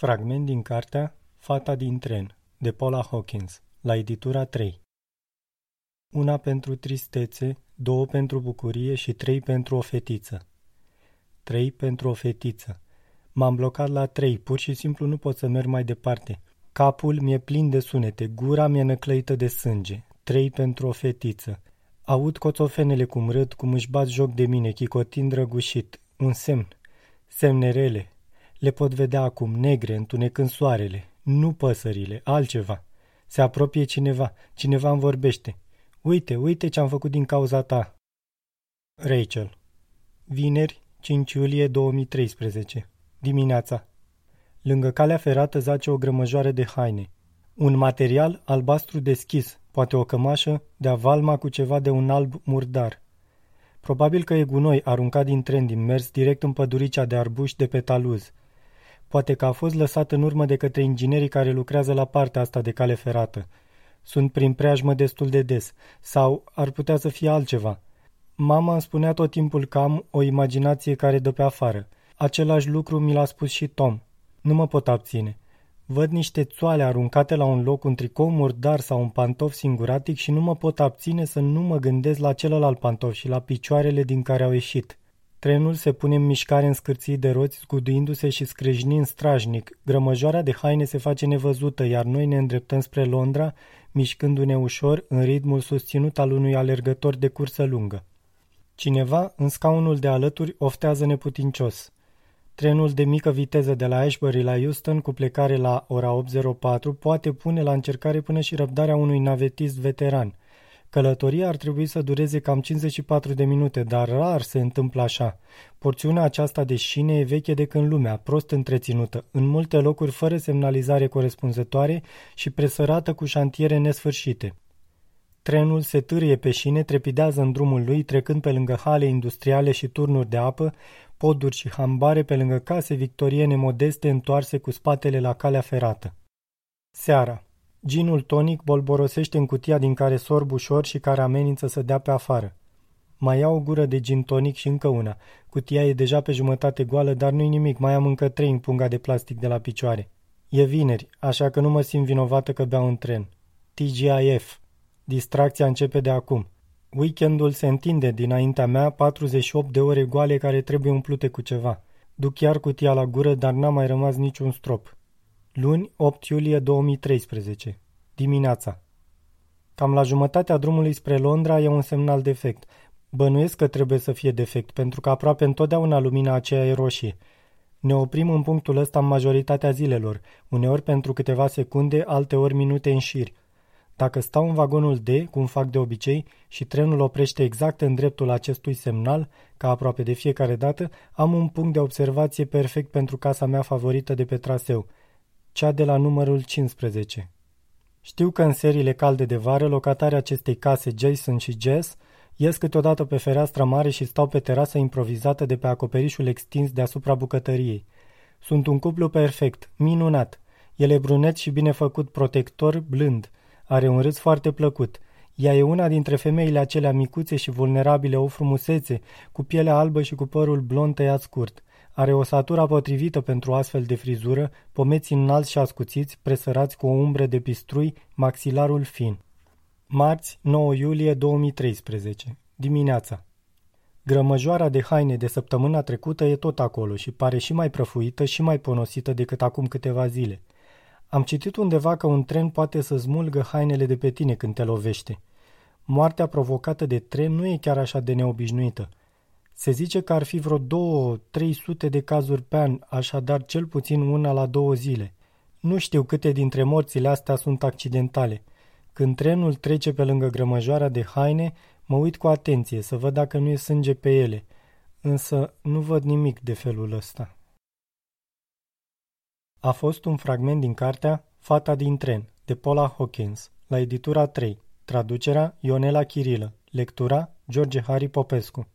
Fragment din cartea Fata din tren, de Paula Hawkins, la editura 3 Una pentru tristețe, două pentru bucurie și trei pentru o fetiță. Trei pentru o fetiță. M-am blocat la trei, pur și simplu nu pot să merg mai departe. Capul mi-e plin de sunete, gura mi-e năclăită de sânge. Trei pentru o fetiță. Aud coțofenele cum râd, cum își bat joc de mine, chicotind răgușit. Un semn. Semne rele, le pot vedea acum, negre, întunecând soarele. Nu păsările, altceva. Se apropie cineva, cineva îmi vorbește. Uite, uite ce am făcut din cauza ta. Rachel Vineri, 5 iulie 2013 Dimineața Lângă calea ferată zace o grămăjoare de haine. Un material albastru deschis, poate o cămașă, de avalma cu ceva de un alb murdar. Probabil că e gunoi aruncat din tren din mers direct în păduricea de arbuși de pe taluz. Poate că a fost lăsat în urmă de către inginerii care lucrează la partea asta de cale ferată. Sunt prin preajmă destul de des. Sau ar putea să fie altceva. Mama îmi spunea tot timpul că am o imaginație care dă pe afară. Același lucru mi l-a spus și Tom. Nu mă pot abține. Văd niște țoale aruncate la un loc, un tricou murdar sau un pantof singuratic și nu mă pot abține să nu mă gândesc la celălalt pantof și la picioarele din care au ieșit. Trenul se pune în mișcare în scârții de roți, scuduindu-se și scrâșnind strajnic. Grămăjoara de haine se face nevăzută, iar noi ne îndreptăm spre Londra, mișcându-ne ușor în ritmul susținut al unui alergător de cursă lungă. Cineva, în scaunul de alături, oftează neputincios. Trenul de mică viteză de la Ashbury la Houston, cu plecare la ora 8.04, poate pune la încercare până și răbdarea unui navetist veteran – Călătoria ar trebui să dureze cam 54 de minute, dar rar se întâmplă așa. Porțiunea aceasta de șine e veche de când lumea, prost întreținută, în multe locuri fără semnalizare corespunzătoare și presărată cu șantiere nesfârșite. Trenul se târie pe șine, trepidează în drumul lui, trecând pe lângă hale industriale și turnuri de apă, poduri și hambare pe lângă case victoriene modeste întoarse cu spatele la calea ferată. Seara. Ginul tonic bolborosește în cutia din care sorb ușor și care amenință să dea pe afară. Mai iau o gură de gin tonic și încă una. Cutia e deja pe jumătate goală, dar nu-i nimic, mai am încă trei în punga de plastic de la picioare. E vineri, așa că nu mă simt vinovată că beau un tren. TGIF. Distracția începe de acum. Weekendul se întinde dinaintea mea 48 de ore goale care trebuie umplute cu ceva. Duc chiar cutia la gură, dar n-a mai rămas niciun strop. Luni, 8 iulie 2013. Dimineața. Cam la jumătatea drumului spre Londra e un semnal defect. Bănuiesc că trebuie să fie defect, pentru că aproape întotdeauna lumina aceea e roșie. Ne oprim în punctul ăsta în majoritatea zilelor, uneori pentru câteva secunde, alteori minute în șir. Dacă stau în vagonul D, cum fac de obicei, și trenul oprește exact în dreptul acestui semnal, ca aproape de fiecare dată, am un punct de observație perfect pentru casa mea favorită de pe traseu – cea de la numărul 15. Știu că în seriile calde de vară, locatarii acestei case, Jason și Jess, ies câteodată pe fereastra mare și stau pe terasa improvizată de pe acoperișul extins deasupra bucătăriei. Sunt un cuplu perfect, minunat. El e brunet și bine făcut, protector, blând. Are un râs foarte plăcut. Ea e una dintre femeile acelea micuțe și vulnerabile, o frumusețe, cu pielea albă și cu părul blond tăiat scurt. Are o satura potrivită pentru astfel de frizură, pomeți înalți și ascuțiți, presărați cu o umbră de pistrui, maxilarul fin. Marți, 9 iulie 2013. Dimineața. Grămăjoara de haine de săptămâna trecută e tot acolo și pare și mai prăfuită și mai ponosită decât acum câteva zile. Am citit undeva că un tren poate să smulgă hainele de pe tine când te lovește. Moartea provocată de tren nu e chiar așa de neobișnuită – se zice că ar fi vreo 2-300 de cazuri pe an, așadar cel puțin una la două zile. Nu știu câte dintre morțile astea sunt accidentale. Când trenul trece pe lângă grămăjoara de haine, mă uit cu atenție să văd dacă nu e sânge pe ele, însă nu văd nimic de felul ăsta. A fost un fragment din cartea Fata din tren, de Paula Hawkins, la editura 3, traducerea Ionela Chirilă, lectura George Hari Popescu.